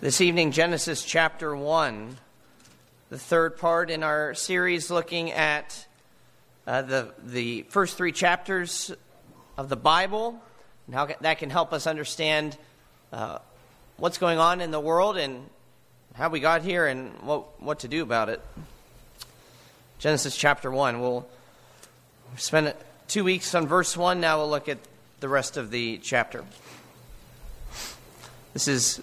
This evening, Genesis chapter 1, the third part in our series looking at uh, the, the first three chapters of the Bible and how that can help us understand uh, what's going on in the world and how we got here and what, what to do about it. Genesis chapter 1. We'll spend two weeks on verse 1. Now we'll look at the rest of the chapter. This is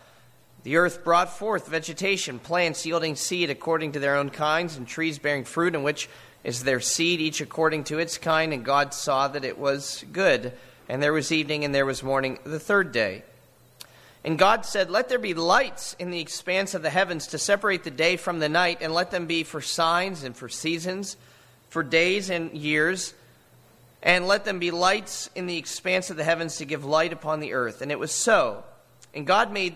The earth brought forth vegetation, plants yielding seed according to their own kinds, and trees bearing fruit, in which is their seed, each according to its kind. And God saw that it was good. And there was evening and there was morning the third day. And God said, Let there be lights in the expanse of the heavens to separate the day from the night, and let them be for signs and for seasons, for days and years. And let them be lights in the expanse of the heavens to give light upon the earth. And it was so. And God made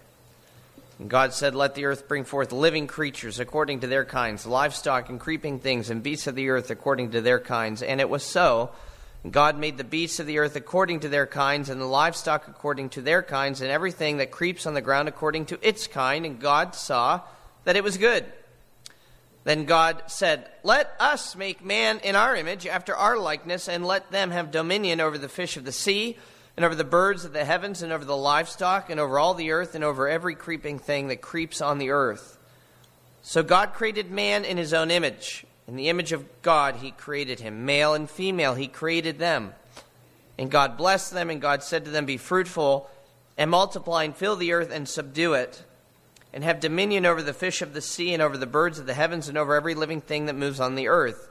And God said, Let the earth bring forth living creatures according to their kinds, livestock and creeping things, and beasts of the earth according to their kinds. And it was so. God made the beasts of the earth according to their kinds, and the livestock according to their kinds, and everything that creeps on the ground according to its kind. And God saw that it was good. Then God said, Let us make man in our image, after our likeness, and let them have dominion over the fish of the sea and over the birds of the heavens, and over the livestock, and over all the earth, and over every creeping thing that creeps on the earth. So God created man in his own image. In the image of God, he created him. Male and female, he created them. And God blessed them, and God said to them, Be fruitful and multiply, and fill the earth and subdue it, and have dominion over the fish of the sea, and over the birds of the heavens, and over every living thing that moves on the earth.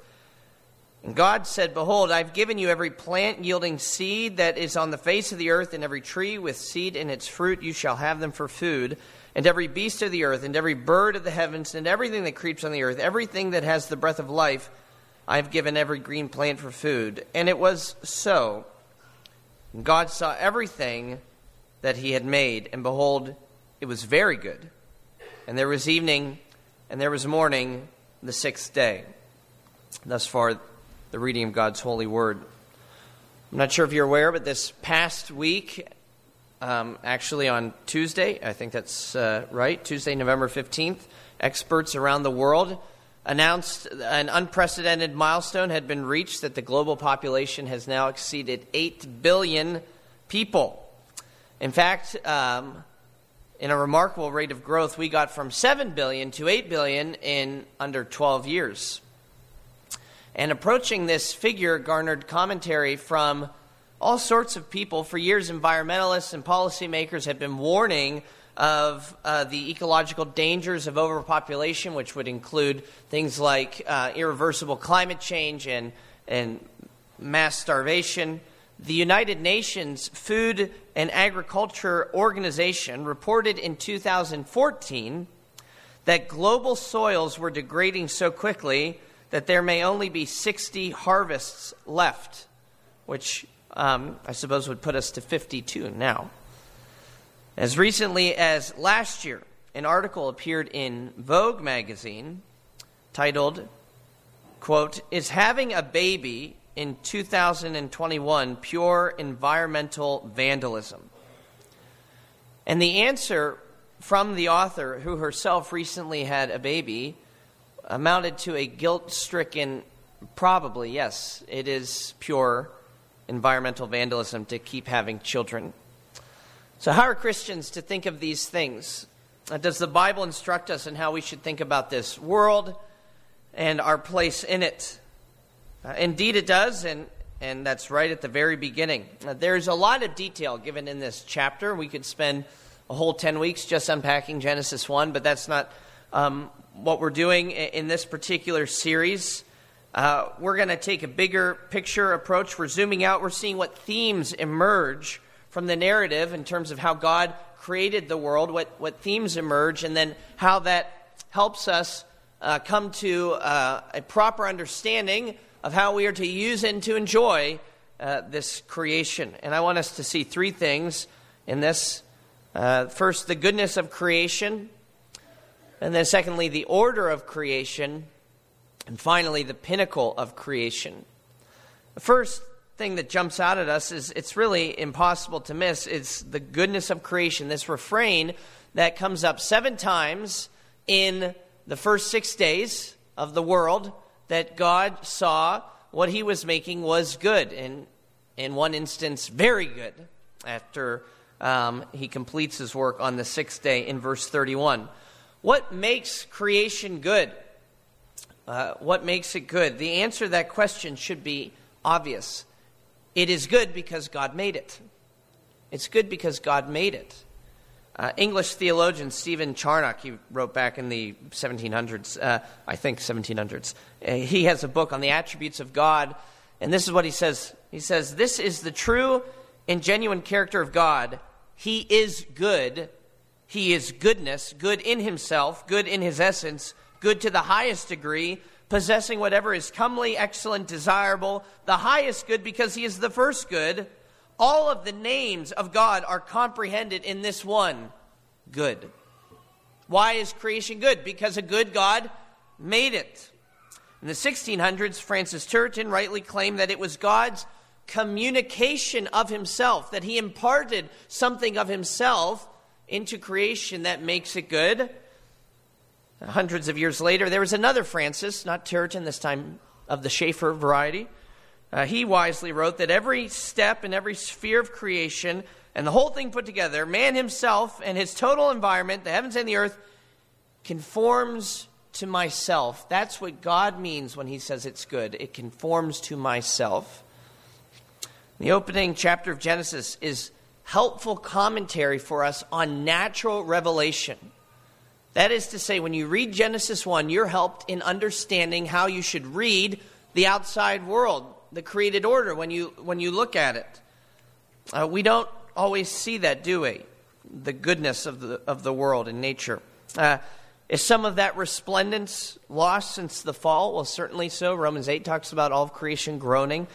And God said, Behold, I've given you every plant yielding seed that is on the face of the earth, and every tree with seed in its fruit, you shall have them for food. And every beast of the earth, and every bird of the heavens, and everything that creeps on the earth, everything that has the breath of life, I have given every green plant for food. And it was so. And God saw everything that he had made, and behold, it was very good. And there was evening, and there was morning, the sixth day. Thus far, the reading of God's holy word. I'm not sure if you're aware, but this past week, um, actually on Tuesday, I think that's uh, right, Tuesday, November 15th, experts around the world announced an unprecedented milestone had been reached that the global population has now exceeded 8 billion people. In fact, um, in a remarkable rate of growth. We got from 7 billion to 8 billion in under 12 years. And approaching this figure garnered commentary from all sorts of people. For years, environmentalists and policymakers have been warning of uh, the ecological dangers of overpopulation, which would include things like uh, irreversible climate change and, and mass starvation. The United Nations Food and Agriculture Organization reported in 2014 that global soils were degrading so quickly that there may only be 60 harvests left, which um, I suppose would put us to 52 now. As recently as last year, an article appeared in Vogue magazine titled, quote, Is having a baby in 2021 pure environmental vandalism? And the answer from the author, who herself recently had a baby, amounted to a guilt stricken, probably, yes, it is pure environmental vandalism to keep having children. So, how are Christians to think of these things? Uh, does the Bible instruct us in how we should think about this world and our place in it? Uh, indeed, it does, and, and that's right at the very beginning. Uh, there's a lot of detail given in this chapter. We could spend a whole 10 weeks just unpacking Genesis 1, but that's not um, what we're doing in this particular series. Uh, we're going to take a bigger picture approach. We're zooming out. We're seeing what themes emerge from the narrative in terms of how God created the world, what, what themes emerge, and then how that helps us uh, come to uh, a proper understanding of how we are to use and to enjoy uh, this creation. And I want us to see three things in this. Uh, first, the goodness of creation. And then, secondly, the order of creation. And finally, the pinnacle of creation. The first thing that jumps out at us is it's really impossible to miss. It's the goodness of creation, this refrain that comes up seven times in the first six days of the world that God saw what he was making was good. And in one instance, very good after um, he completes his work on the sixth day in verse 31. What makes creation good? Uh, what makes it good? The answer to that question should be obvious. It is good because God made it. It's good because God made it. Uh, English theologian Stephen Charnock, he wrote back in the 1700s, uh, I think 1700s. Uh, he has a book on the attributes of God, and this is what he says. He says, This is the true and genuine character of God. He is good. He is goodness, good in himself, good in his essence, good to the highest degree, possessing whatever is comely, excellent, desirable, the highest good because he is the first good. All of the names of God are comprehended in this one good. Why is creation good? Because a good God made it. In the 1600s, Francis Turretin rightly claimed that it was God's communication of himself, that he imparted something of himself into creation that makes it good. Hundreds of years later, there was another Francis, not Turretin, this time of the Schaeffer variety. Uh, he wisely wrote that every step in every sphere of creation and the whole thing put together, man himself and his total environment, the heavens and the earth, conforms to myself. That's what God means when he says it's good. It conforms to myself. The opening chapter of Genesis is helpful commentary for us on natural revelation. That is to say, when you read Genesis 1, you're helped in understanding how you should read the outside world, the created order, when you, when you look at it. Uh, we don't always see that, do we? The goodness of the, of the world and nature. Uh, is some of that resplendence lost since the fall? Well, certainly so. Romans 8 talks about all of creation groaning.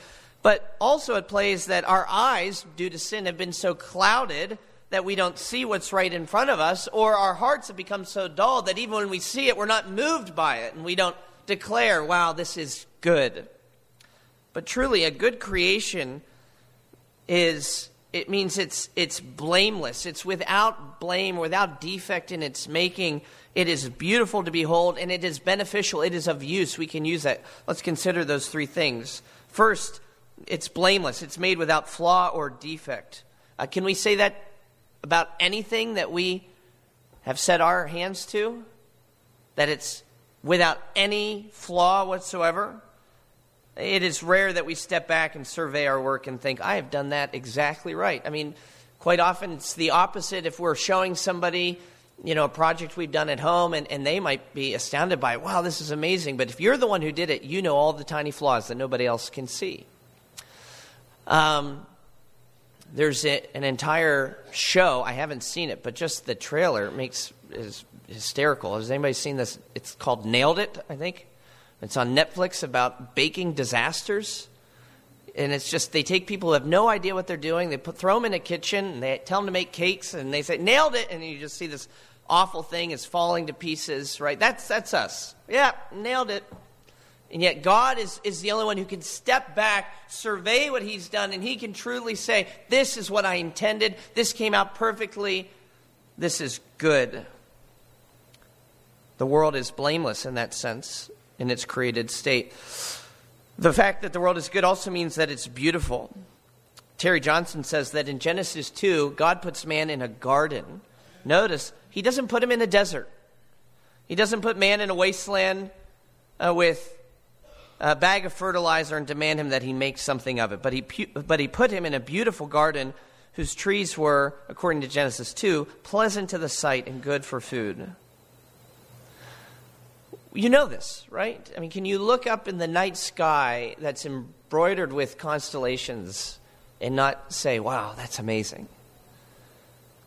But also, it plays that our eyes, due to sin, have been so clouded that we don't see what's right in front of us, or our hearts have become so dull that even when we see it, we're not moved by it, and we don't declare, wow, this is good. But truly, a good creation is, it means it's, it's blameless. It's without blame, without defect in its making. It is beautiful to behold, and it is beneficial. It is of use. We can use that. Let's consider those three things. First, it's blameless. It's made without flaw or defect. Uh, can we say that about anything that we have set our hands to, that it's without any flaw whatsoever, it is rare that we step back and survey our work and think, I have done that exactly right. I mean, quite often it's the opposite. If we're showing somebody, you know, a project we've done at home and, and they might be astounded by, wow, this is amazing. But if you're the one who did it, you know all the tiny flaws that nobody else can see. Um, there's a, an entire show. I haven't seen it, but just the trailer makes is hysterical. Has anybody seen this? It's called Nailed It, I think. It's on Netflix about baking disasters. And it's just they take people who have no idea what they're doing, they put, throw them in a kitchen, and they tell them to make cakes, and they say, nailed it, and you just see this awful thing is falling to pieces, right? That's, that's us. Yeah, nailed it. And yet, God is, is the only one who can step back, survey what He's done, and He can truly say, This is what I intended. This came out perfectly. This is good. The world is blameless in that sense, in its created state. The fact that the world is good also means that it's beautiful. Terry Johnson says that in Genesis 2, God puts man in a garden. Notice, he doesn't put him in a desert. He doesn't put man in a wasteland uh, with a bag of fertilizer and demand him that he make something of it. But he, but he put him in a beautiful garden whose trees were, according to Genesis 2, pleasant to the sight and good for food. You know this, right? I mean, can you look up in the night sky that's embroidered with constellations and not say, wow, that's amazing?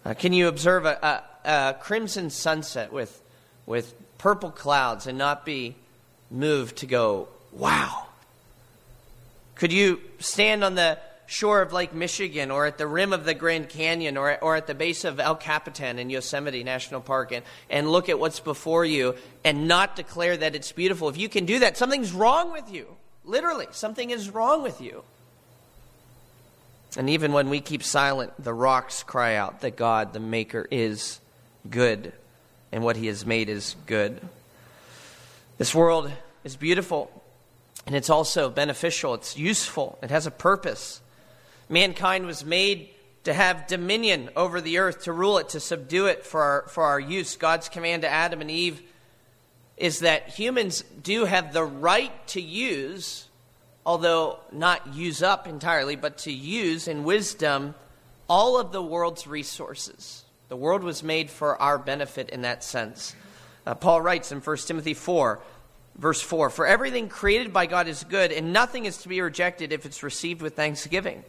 Uh, can you observe a, a, a, crimson sunset with, with purple clouds and not be moved to go, wow? Could you stand on the shore of Lake Michigan or at the rim of the Grand Canyon or, or at the base of El Capitan in Yosemite National Park and, and look at what's before you and not declare that it's beautiful. If you can do that, something's wrong with you. Literally, something is wrong with you. And even when we keep silent, the rocks cry out that God, the Maker, is good and what He has made is good. This world is beautiful and it's also beneficial, it's useful, it has a purpose. Mankind was made to have dominion over the earth, to rule it, to subdue it for our, for our use. God's command to Adam and Eve is that humans do have the right to use, although not use up entirely, but to use in wisdom all of the world's resources. The world was made for our benefit in that sense. Uh, Paul writes in 1 Timothy 4, verse 4 For everything created by God is good, and nothing is to be rejected if it's received with thanksgiving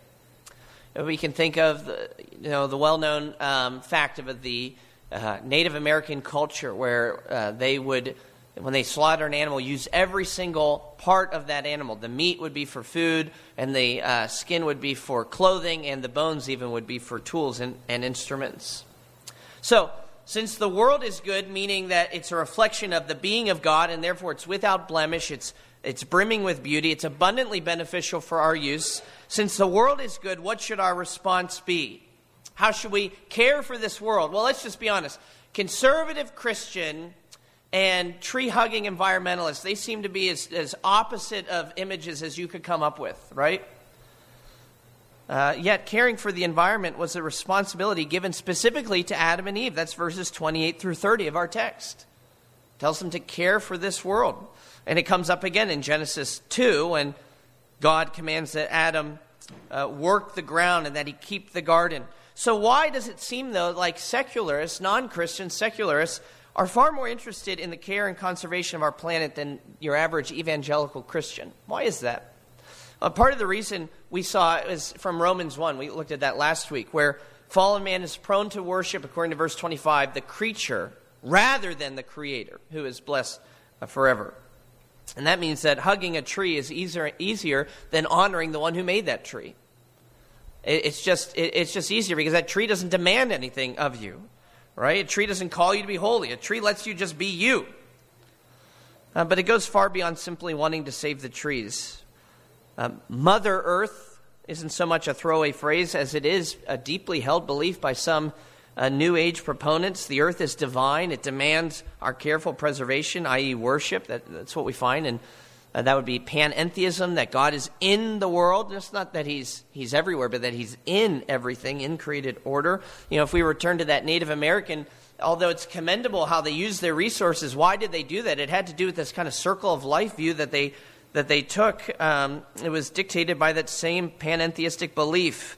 we can think of the, you know, the well-known um, fact of the uh, Native American culture where uh, they would, when they slaughter an animal, use every single part of that animal. The meat would be for food, and the uh, skin would be for clothing, and the bones even would be for tools and, and instruments. So, since the world is good, meaning that it's a reflection of the being of God, and therefore it's without blemish, it's, it's brimming with beauty, it's abundantly beneficial for our use, since the world is good, what should our response be? How should we care for this world? Well, let's just be honest. Conservative Christian and tree hugging environmentalists, they seem to be as, as opposite of images as you could come up with, right? Uh, yet caring for the environment was a responsibility given specifically to Adam and Eve. That's verses 28 through 30 of our text. It tells them to care for this world. And it comes up again in Genesis 2 and God commands that Adam uh, work the ground and that he keep the garden. So, why does it seem, though, like secularists, non Christian secularists, are far more interested in the care and conservation of our planet than your average evangelical Christian? Why is that? Uh, part of the reason we saw is from Romans 1. We looked at that last week, where fallen man is prone to worship, according to verse 25, the creature rather than the creator, who is blessed uh, forever. And that means that hugging a tree is easier, easier than honoring the one who made that tree. It, it's, just, it, it's just easier because that tree doesn't demand anything of you, right? A tree doesn't call you to be holy, a tree lets you just be you. Uh, but it goes far beyond simply wanting to save the trees. Uh, Mother Earth isn't so much a throwaway phrase as it is a deeply held belief by some uh, New Age proponents. The earth is divine, it demands our careful preservation, i.e., worship. That, that's what we find. And uh, that would be panentheism, that God is in the world. It's not that he's, he's everywhere, but that He's in everything, in created order. You know, if we return to that Native American although it's commendable how they used their resources, why did they do that? It had to do with this kind of circle of life view that they that they took. Um, it was dictated by that same panentheistic belief.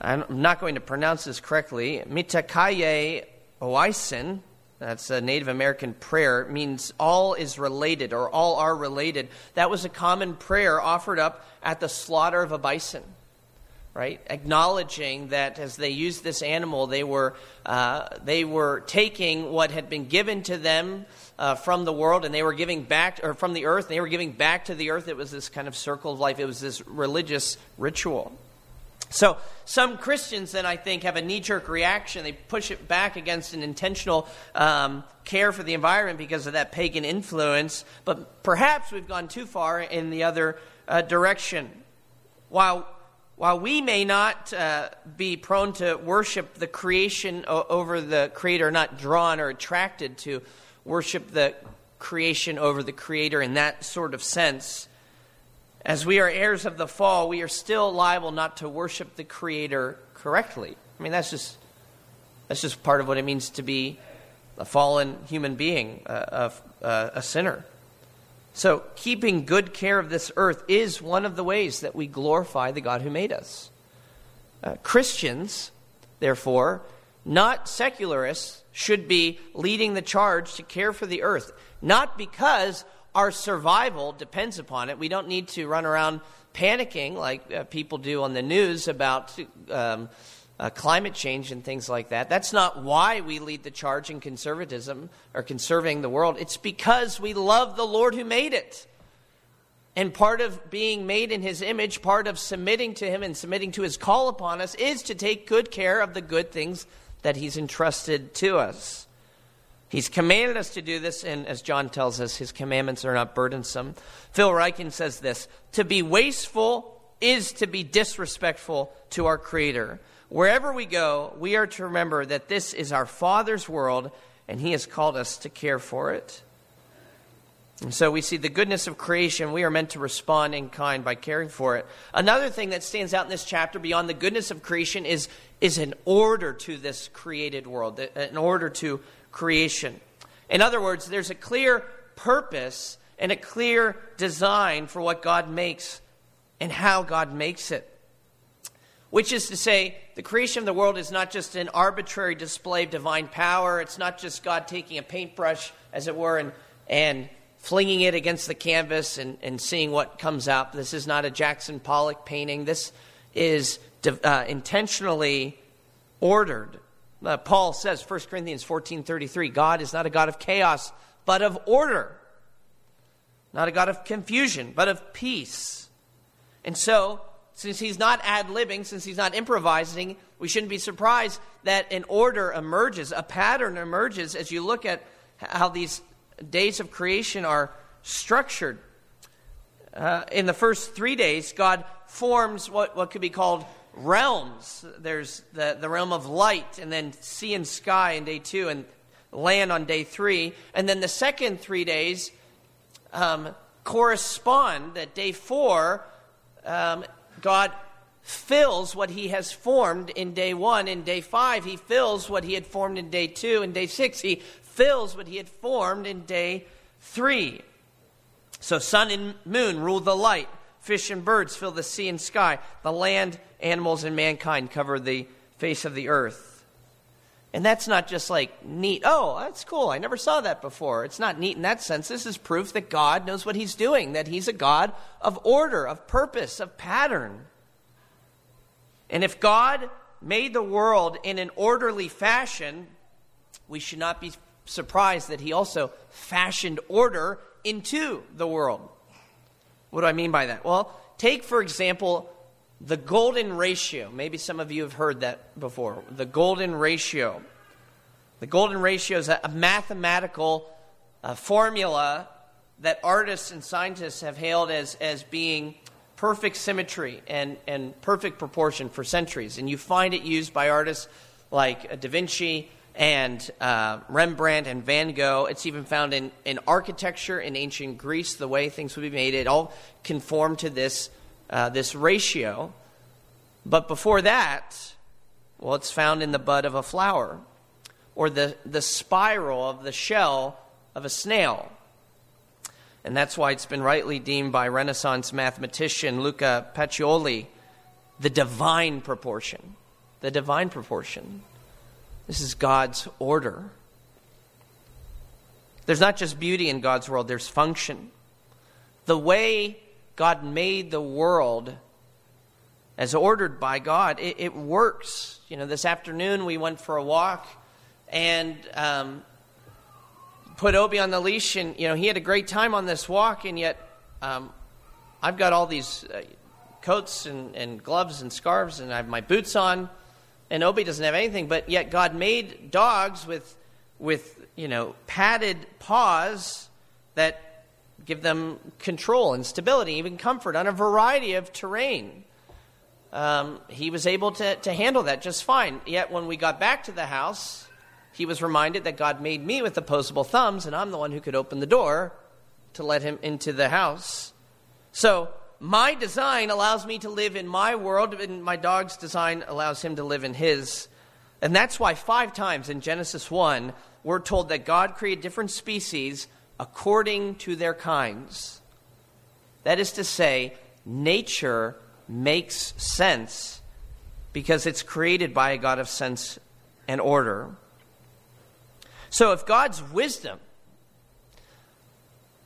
I'm not going to pronounce this correctly. Mitakuye Oyasin, that's a Native American prayer, means all is related or all are related. That was a common prayer offered up at the slaughter of a bison right? Acknowledging that as they used this animal, they were, uh, they were taking what had been given to them uh, from the world and they were giving back, or from the earth, they were giving back to the earth. It was this kind of circle of life, it was this religious ritual. So, some Christians then I think have a knee jerk reaction. They push it back against an intentional um, care for the environment because of that pagan influence. But perhaps we've gone too far in the other uh, direction. While while we may not uh, be prone to worship the creation o- over the creator, not drawn or attracted to worship the creation over the creator in that sort of sense, as we are heirs of the fall, we are still liable not to worship the creator correctly. I mean, that's just that's just part of what it means to be a fallen human being, a, a, a sinner. So, keeping good care of this earth is one of the ways that we glorify the God who made us. Uh, Christians, therefore, not secularists, should be leading the charge to care for the earth. Not because our survival depends upon it. We don't need to run around panicking like uh, people do on the news about um, uh, climate change and things like that. That's not why we lead the charge in conservatism or conserving the world. It's because we love the Lord who made it. And part of being made in his image, part of submitting to him and submitting to his call upon us, is to take good care of the good things that he's entrusted to us. He's commanded us to do this, and as John tells us, his commandments are not burdensome. Phil Ryken says this To be wasteful is to be disrespectful to our Creator. Wherever we go, we are to remember that this is our Father's world, and He has called us to care for it. And so we see the goodness of creation. We are meant to respond in kind by caring for it. Another thing that stands out in this chapter beyond the goodness of creation is, is an order to this created world, an order to creation. In other words, there's a clear purpose and a clear design for what God makes and how God makes it. Which is to say, the creation of the world is not just an arbitrary display of divine power. It's not just God taking a paintbrush, as it were, and, and flinging it against the canvas and, and seeing what comes up. This is not a Jackson Pollock painting. This is uh, intentionally ordered. Uh, Paul says, 1 Corinthians 14.33, God is not a God of chaos, but of order. Not a God of confusion, but of peace. And so, since he's not ad libbing, since he's not improvising, we shouldn't be surprised that an order emerges, a pattern emerges as you look at how these days of creation are structured. Uh, in the first three days, God forms what, what could be called realms. There's the, the realm of light, and then sea and sky in day two, and land on day three. And then the second three days um, correspond that day four um, God fills what he has formed in day one. In day five, he fills what he had formed in day two. In day six, he fills what he had formed in day three. So, sun and moon rule the light. Fish and birds fill the sea and sky. The land, animals, and mankind cover the face of the earth. And that's not just like neat. Oh, that's cool. I never saw that before. It's not neat in that sense. This is proof that God knows what He's doing, that He's a God of order, of purpose, of pattern. And if God made the world in an orderly fashion, we should not be surprised that He also fashioned order into the world. What do I mean by that? Well, take, for example, the golden ratio. Maybe some of you have heard that before. The golden ratio. The golden ratio is a mathematical uh, formula that artists and scientists have hailed as, as being perfect symmetry and, and perfect proportion for centuries. And you find it used by artists like Da Vinci and uh, Rembrandt and Van Gogh. It's even found in, in architecture in ancient Greece, the way things would be made. It all conformed to this uh, this ratio. But before that, well, it's found in the bud of a flower. or the, the spiral of the shell of a snail. And that's why it's been rightly deemed by Renaissance mathematician Luca Pacioli the divine proportion. The divine proportion. This is God's order. There's not just beauty in God's world, there's function. The way God made the world as ordered by God, it, it works. You know, this afternoon we went for a walk and um, put Obi on the leash, and, you know, he had a great time on this walk, and yet um, I've got all these uh, coats and, and gloves and scarves, and I have my boots on, and Obi doesn't have anything, but yet God made dogs with, with you know, padded paws that give them control and stability, even comfort on a variety of terrain. Um, he was able to, to handle that just fine. Yet when we got back to the house, he was reminded that God made me with opposable thumbs, and I'm the one who could open the door to let him into the house. So my design allows me to live in my world, and my dog's design allows him to live in his. And that's why five times in Genesis 1, we're told that God created different species according to their kinds. That is to say, nature makes sense because it's created by a God of sense and order. So if God's wisdom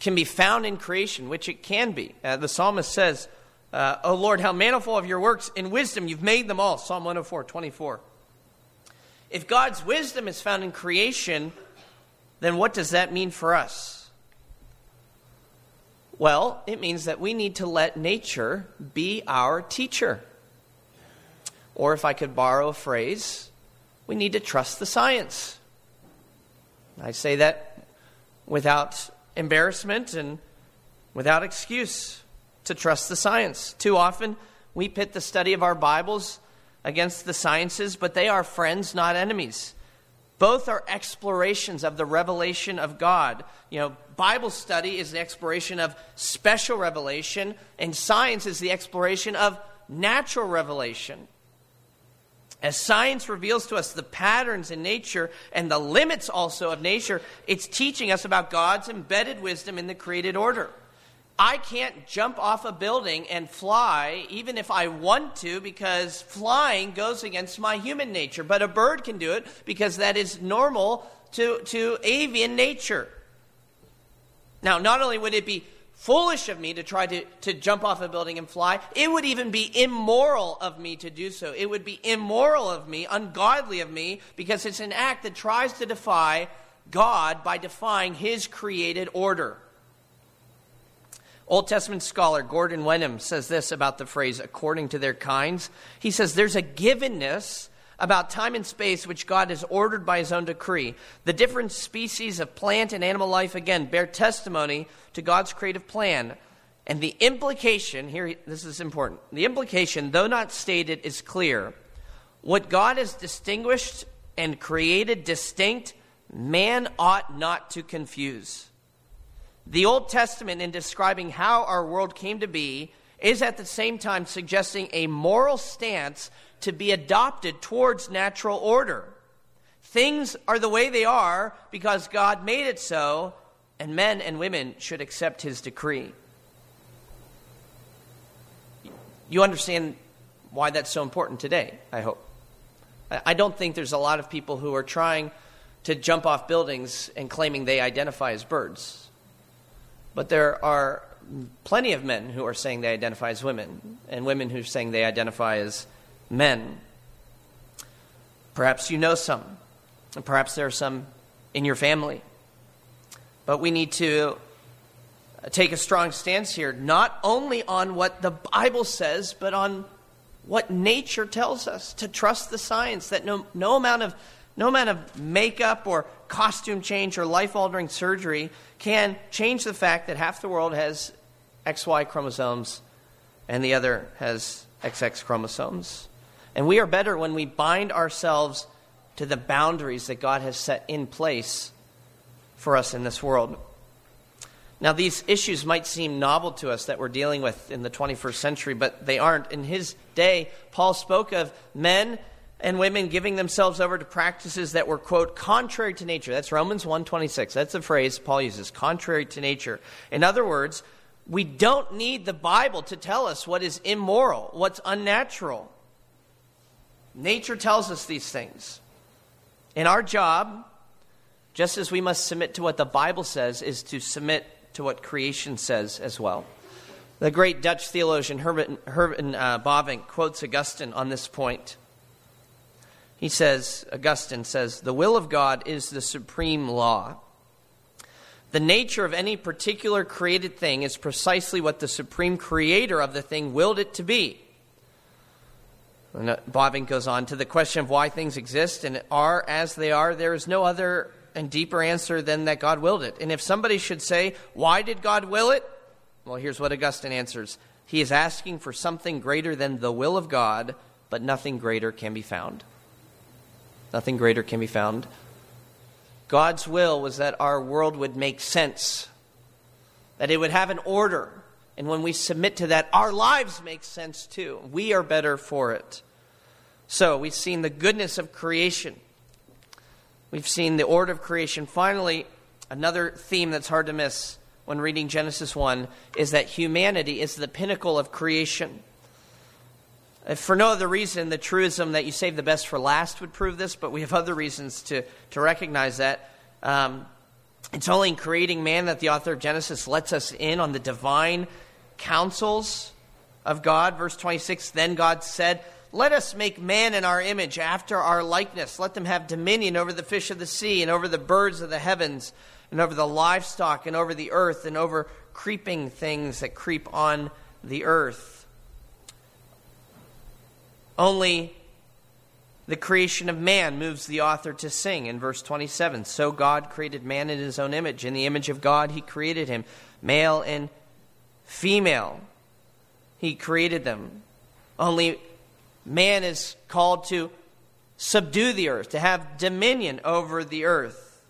can be found in creation, which it can be, uh, the psalmist says, uh, O Lord, how manifold of your works in wisdom you've made them all. Psalm 104, 24. If God's wisdom is found in creation, then what does that mean for us? Well, it means that we need to let nature be our teacher. Or if I could borrow a phrase, we need to trust the science. I say that without embarrassment and without excuse to trust the science. Too often, we pit the study of our Bibles against the sciences, but they are friends, not enemies. Both are explorations of the revelation of God. You know, Bible study is the exploration of special revelation, and science is the exploration of natural revelation. As science reveals to us the patterns in nature and the limits also of nature, it's teaching us about God's embedded wisdom in the created order. I can't jump off a building and fly, even if I want to, because flying goes against my human nature. But a bird can do it because that is normal to, to avian nature. Now, not only would it be foolish of me to try to, to jump off a building and fly, it would even be immoral of me to do so. It would be immoral of me, ungodly of me, because it's an act that tries to defy God by defying His created order. Old Testament scholar Gordon Wenham says this about the phrase according to their kinds. He says there's a givenness about time and space which God has ordered by his own decree. The different species of plant and animal life, again, bear testimony to God's creative plan. And the implication, here, this is important, the implication, though not stated, is clear. What God has distinguished and created distinct, man ought not to confuse. The Old Testament, in describing how our world came to be, is at the same time suggesting a moral stance to be adopted towards natural order. Things are the way they are because God made it so, and men and women should accept his decree. You understand why that's so important today, I hope. I don't think there's a lot of people who are trying to jump off buildings and claiming they identify as birds. But there are plenty of men who are saying they identify as women, and women who are saying they identify as men. Perhaps you know some, and perhaps there are some in your family. But we need to take a strong stance here, not only on what the Bible says, but on what nature tells us, to trust the science, that no, no, amount, of, no amount of makeup or costume change or life altering surgery can change the fact that half the world has XY chromosomes and the other has XX chromosomes. And we are better when we bind ourselves to the boundaries that God has set in place for us in this world. Now, these issues might seem novel to us that we're dealing with in the 21st century, but they aren't. In his day, Paul spoke of men and women giving themselves over to practices that were quote contrary to nature that's romans 1.26 that's the phrase paul uses contrary to nature in other words we don't need the bible to tell us what is immoral what's unnatural. Nature tells us these things. In our job just as we must submit to what the bible says is to submit to what creation says as well. The great dutch theologian herman, herman uh, bavinck quotes augustine on this point. He says, Augustine says, the will of God is the supreme law. The nature of any particular created thing is precisely what the supreme creator of the thing willed it to be. And uh, Bavinck goes on to the question of why things exist and are as they are, there is no other and deeper answer than that God willed it. And if somebody should say, Why did God will it? Well, here's what Augustine answers He is asking for something greater than the will of God, but nothing greater can be found. Nothing greater can be found. God's will was that our world would make sense, that it would have an order. And when we submit to that, our lives make sense too. We are better for it. So we've seen the goodness of creation, we've seen the order of creation. Finally, another theme that's hard to miss when reading Genesis 1 is that humanity is the pinnacle of creation. If for no other reason, the truism that you save the best for last would prove this, but we have other reasons to, to recognize that. Um, it's only in creating man that the author of Genesis lets us in on the divine counsels of God. Verse 26 Then God said, Let us make man in our image, after our likeness. Let them have dominion over the fish of the sea, and over the birds of the heavens, and over the livestock, and over the earth, and over creeping things that creep on the earth. Only the creation of man moves the author to sing in verse 27. So God created man in his own image. In the image of God, he created him. Male and female, he created them. Only man is called to subdue the earth, to have dominion over the earth.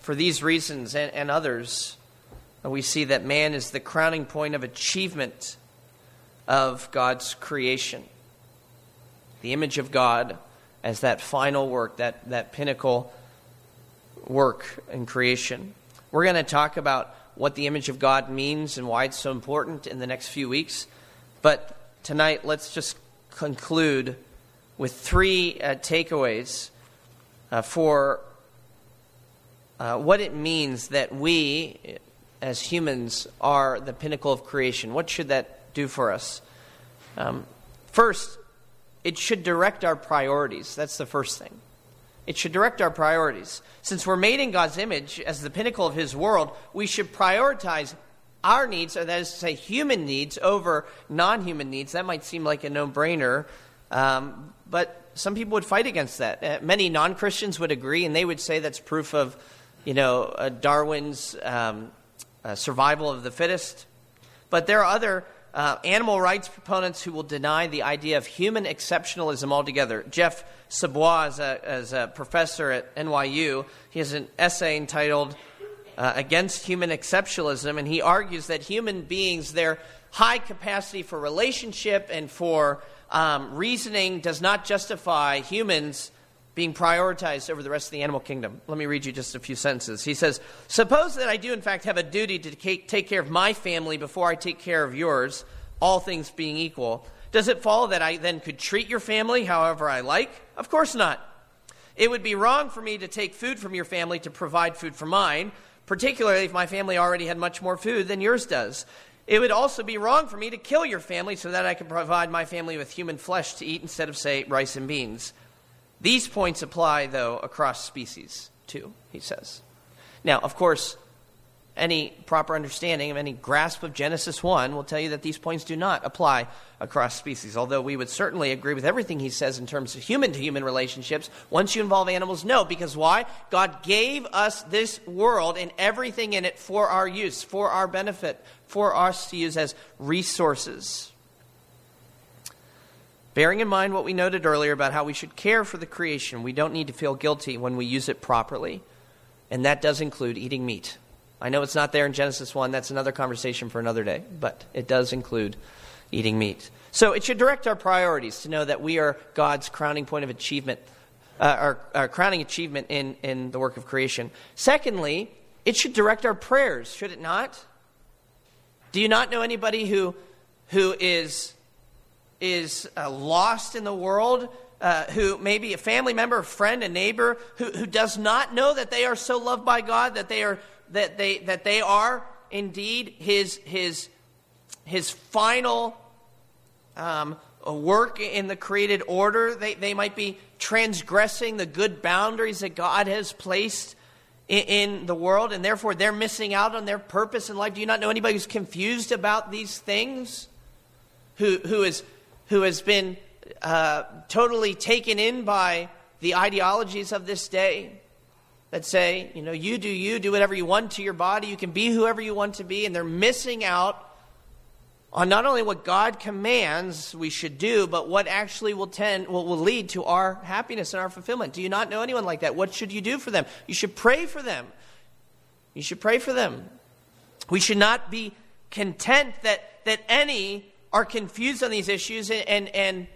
For these reasons and, and others, we see that man is the crowning point of achievement of God's creation. The image of God as that final work, that, that pinnacle work in creation. We're going to talk about what the image of God means and why it's so important in the next few weeks. But tonight, let's just conclude with three uh, takeaways uh, for uh, what it means that we, as humans, are the pinnacle of creation. What should that do for us? Um, first, it should direct our priorities. That's the first thing. It should direct our priorities. Since we're made in God's image as the pinnacle of His world, we should prioritize our needs, or that is to say, human needs, over non human needs. That might seem like a no brainer, um, but some people would fight against that. Uh, many non Christians would agree, and they would say that's proof of, you know, uh, Darwin's um, uh, survival of the fittest. But there are other uh, animal rights proponents who will deny the idea of human exceptionalism altogether. Jeff Sebo is a, is a professor at NYU. He has an essay entitled uh, Against Human Exceptionalism, and he argues that human beings, their high capacity for relationship and for um, reasoning, does not justify humans being prioritized over the rest of the animal kingdom. Let me read you just a few sentences. He says, Suppose that I do, in fact, have a duty to take care of my family before I take care of yours, all things being equal. Does it follow that I then could treat your family however I like? Of course not. It would be wrong for me to take food from your family to provide food for mine, particularly if my family already had much more food than yours does. It would also be wrong for me to kill your family so that I could provide my family with human flesh to eat instead of, say, rice and beans. These points apply, though, across species, too, he says. Now, of course, any proper understanding of any grasp of Genesis 1 will tell you that these points do not apply across species, although we would certainly agree with everything he says in terms of human to human relationships. Once you involve animals, no, because why? God gave us this world and everything in it for our use, for our benefit, for us to use as resources. Bearing in mind what we noted earlier about how we should care for the creation, we don't need to feel guilty when we use it properly. And that does include eating meat. I know it's not there in Genesis 1. That's another conversation for another day. But it does include eating meat. So it should direct our priorities to know that we are God's crowning point of achievement, uh, our, our crowning achievement in, in the work of creation. Secondly, it should direct our prayers, should it not? Do you not know anybody who, who is, is uh, lost in the world, uh, who maybe a family member, a friend, a neighbor, who, who does not know that they are so loved by God, that they are, that they, that they are indeed his, his, his final um, work in the created order. They, they might be transgressing the good boundaries that God has placed in, in the world, and therefore they're missing out on their purpose in life. Do you not know anybody who's confused about these things? Who, who, is, who has been uh, totally taken in by the ideologies of this day that say, you know, you do you, do whatever you want to your body, you can be whoever you want to be, and they're missing out on not only what God commands we should do, but what actually will tend will, will lead to our happiness and our fulfillment. Do you not know anyone like that? What should you do for them? You should pray for them. You should pray for them. We should not be content that, that any are confused on these issues and, and, and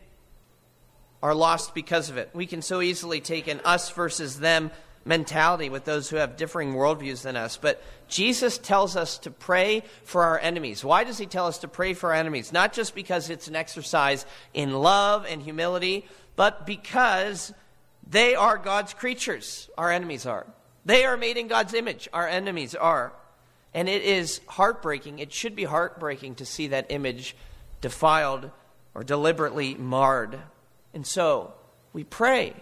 are lost because of it. We can so easily take an us versus them mentality with those who have differing worldviews than us. But Jesus tells us to pray for our enemies. Why does he tell us to pray for our enemies? Not just because it's an exercise in love and humility, but because they are God's creatures. Our enemies are. They are made in God's image. Our enemies are. And it is heartbreaking. It should be heartbreaking to see that image defiled or deliberately marred. And so we pray.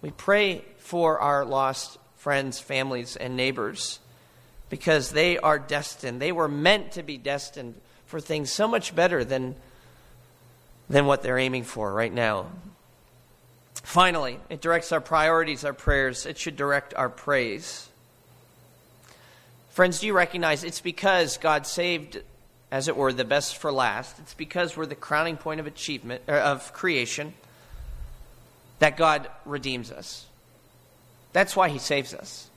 We pray for our lost friends, families, and neighbors because they are destined. They were meant to be destined for things so much better than, than what they're aiming for right now. Finally, it directs our priorities, our prayers. It should direct our praise. Friends, do you recognize it's because God saved, as it were, the best for last? It's because we're the crowning point of achievement, of creation, that God redeems us. That's why he saves us.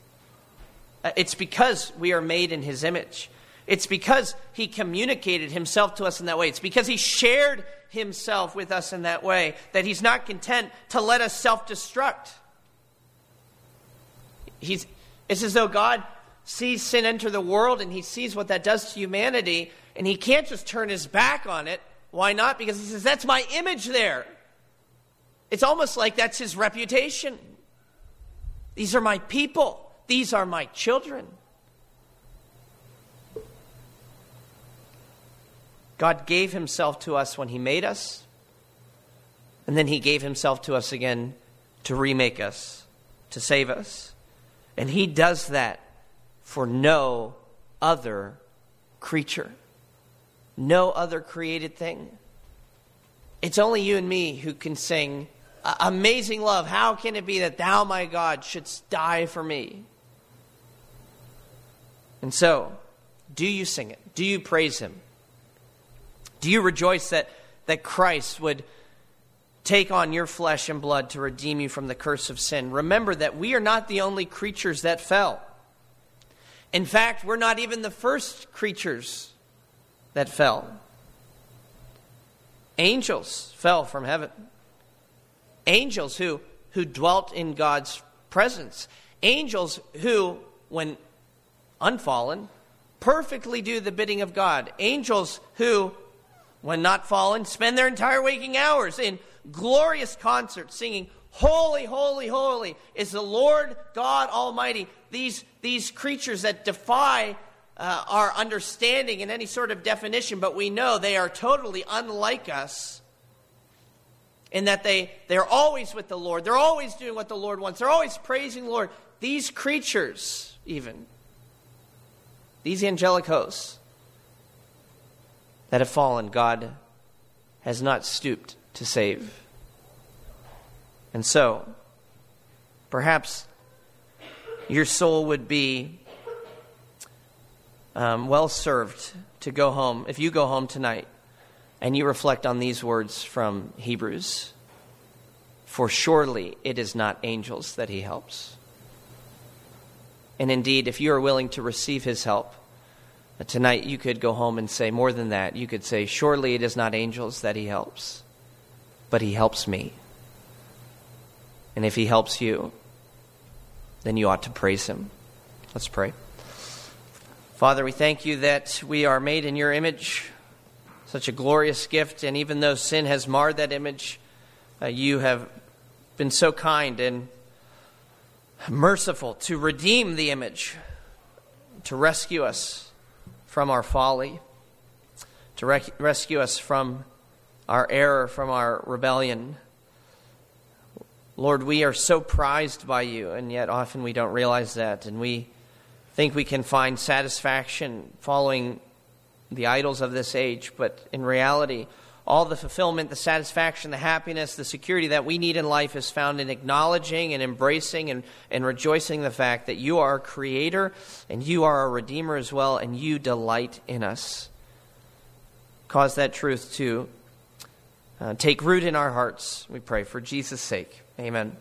Uh, it's because we are made in his image. It's because he communicated himself to us in that way. It's because he shared himself with us in that way that he's not content to let us self destruct. He's, it's as though God sees sin enter the world and he sees what that does to humanity, and he can't just turn his back on it. Why not? Because he says, That's my image there. It's almost like that's his reputation. These are my people. These are my children. God gave himself to us when he made us, and then he gave himself to us again to remake us, to save us. And he does that for no other creature, no other created thing. It's only you and me who can sing amazing love. How can it be that thou, my God, shouldst die for me? And so, do you sing it? Do you praise him? Do you rejoice that, that Christ would take on your flesh and blood to redeem you from the curse of sin? Remember that we are not the only creatures that fell. In fact, we're not even the first creatures that fell. Angels fell from heaven angels who, who dwelt in God's presence, angels who, when unfallen, perfectly do the bidding of God, angels who, when not fallen, spend their entire waking hours in glorious concert singing, Holy, holy, holy is the Lord God Almighty. These, these creatures that defy uh, our understanding in any sort of definition, but we know they are totally unlike us in that they, they're always with the Lord. They're always doing what the Lord wants. They're always praising the Lord. These creatures, even, these angelic hosts that have fallen, God has not stooped to save. And so, perhaps your soul would be um, well served to go home, if you go home tonight, and you reflect on these words from Hebrews For surely it is not angels that he helps. And indeed, if you are willing to receive his help, tonight you could go home and say more than that. You could say, Surely it is not angels that he helps, but he helps me. And if he helps you, then you ought to praise him. Let's pray. Father, we thank you that we are made in your image, such a glorious gift, and even though sin has marred that image, uh, you have been so kind and merciful to redeem the image, to rescue us from our folly, to rec- rescue us from our error, from our rebellion. Lord, we are so prized by you, and yet often we don't realize that, and we think we can find satisfaction following the idols of this age, but in reality, all the fulfillment, the satisfaction, the happiness, the security that we need in life is found in acknowledging and embracing and, and rejoicing the fact that you are a creator and you are a redeemer as well, and you delight in us. Cause that truth to uh, take root in our hearts, we pray, for Jesus' sake. Amen.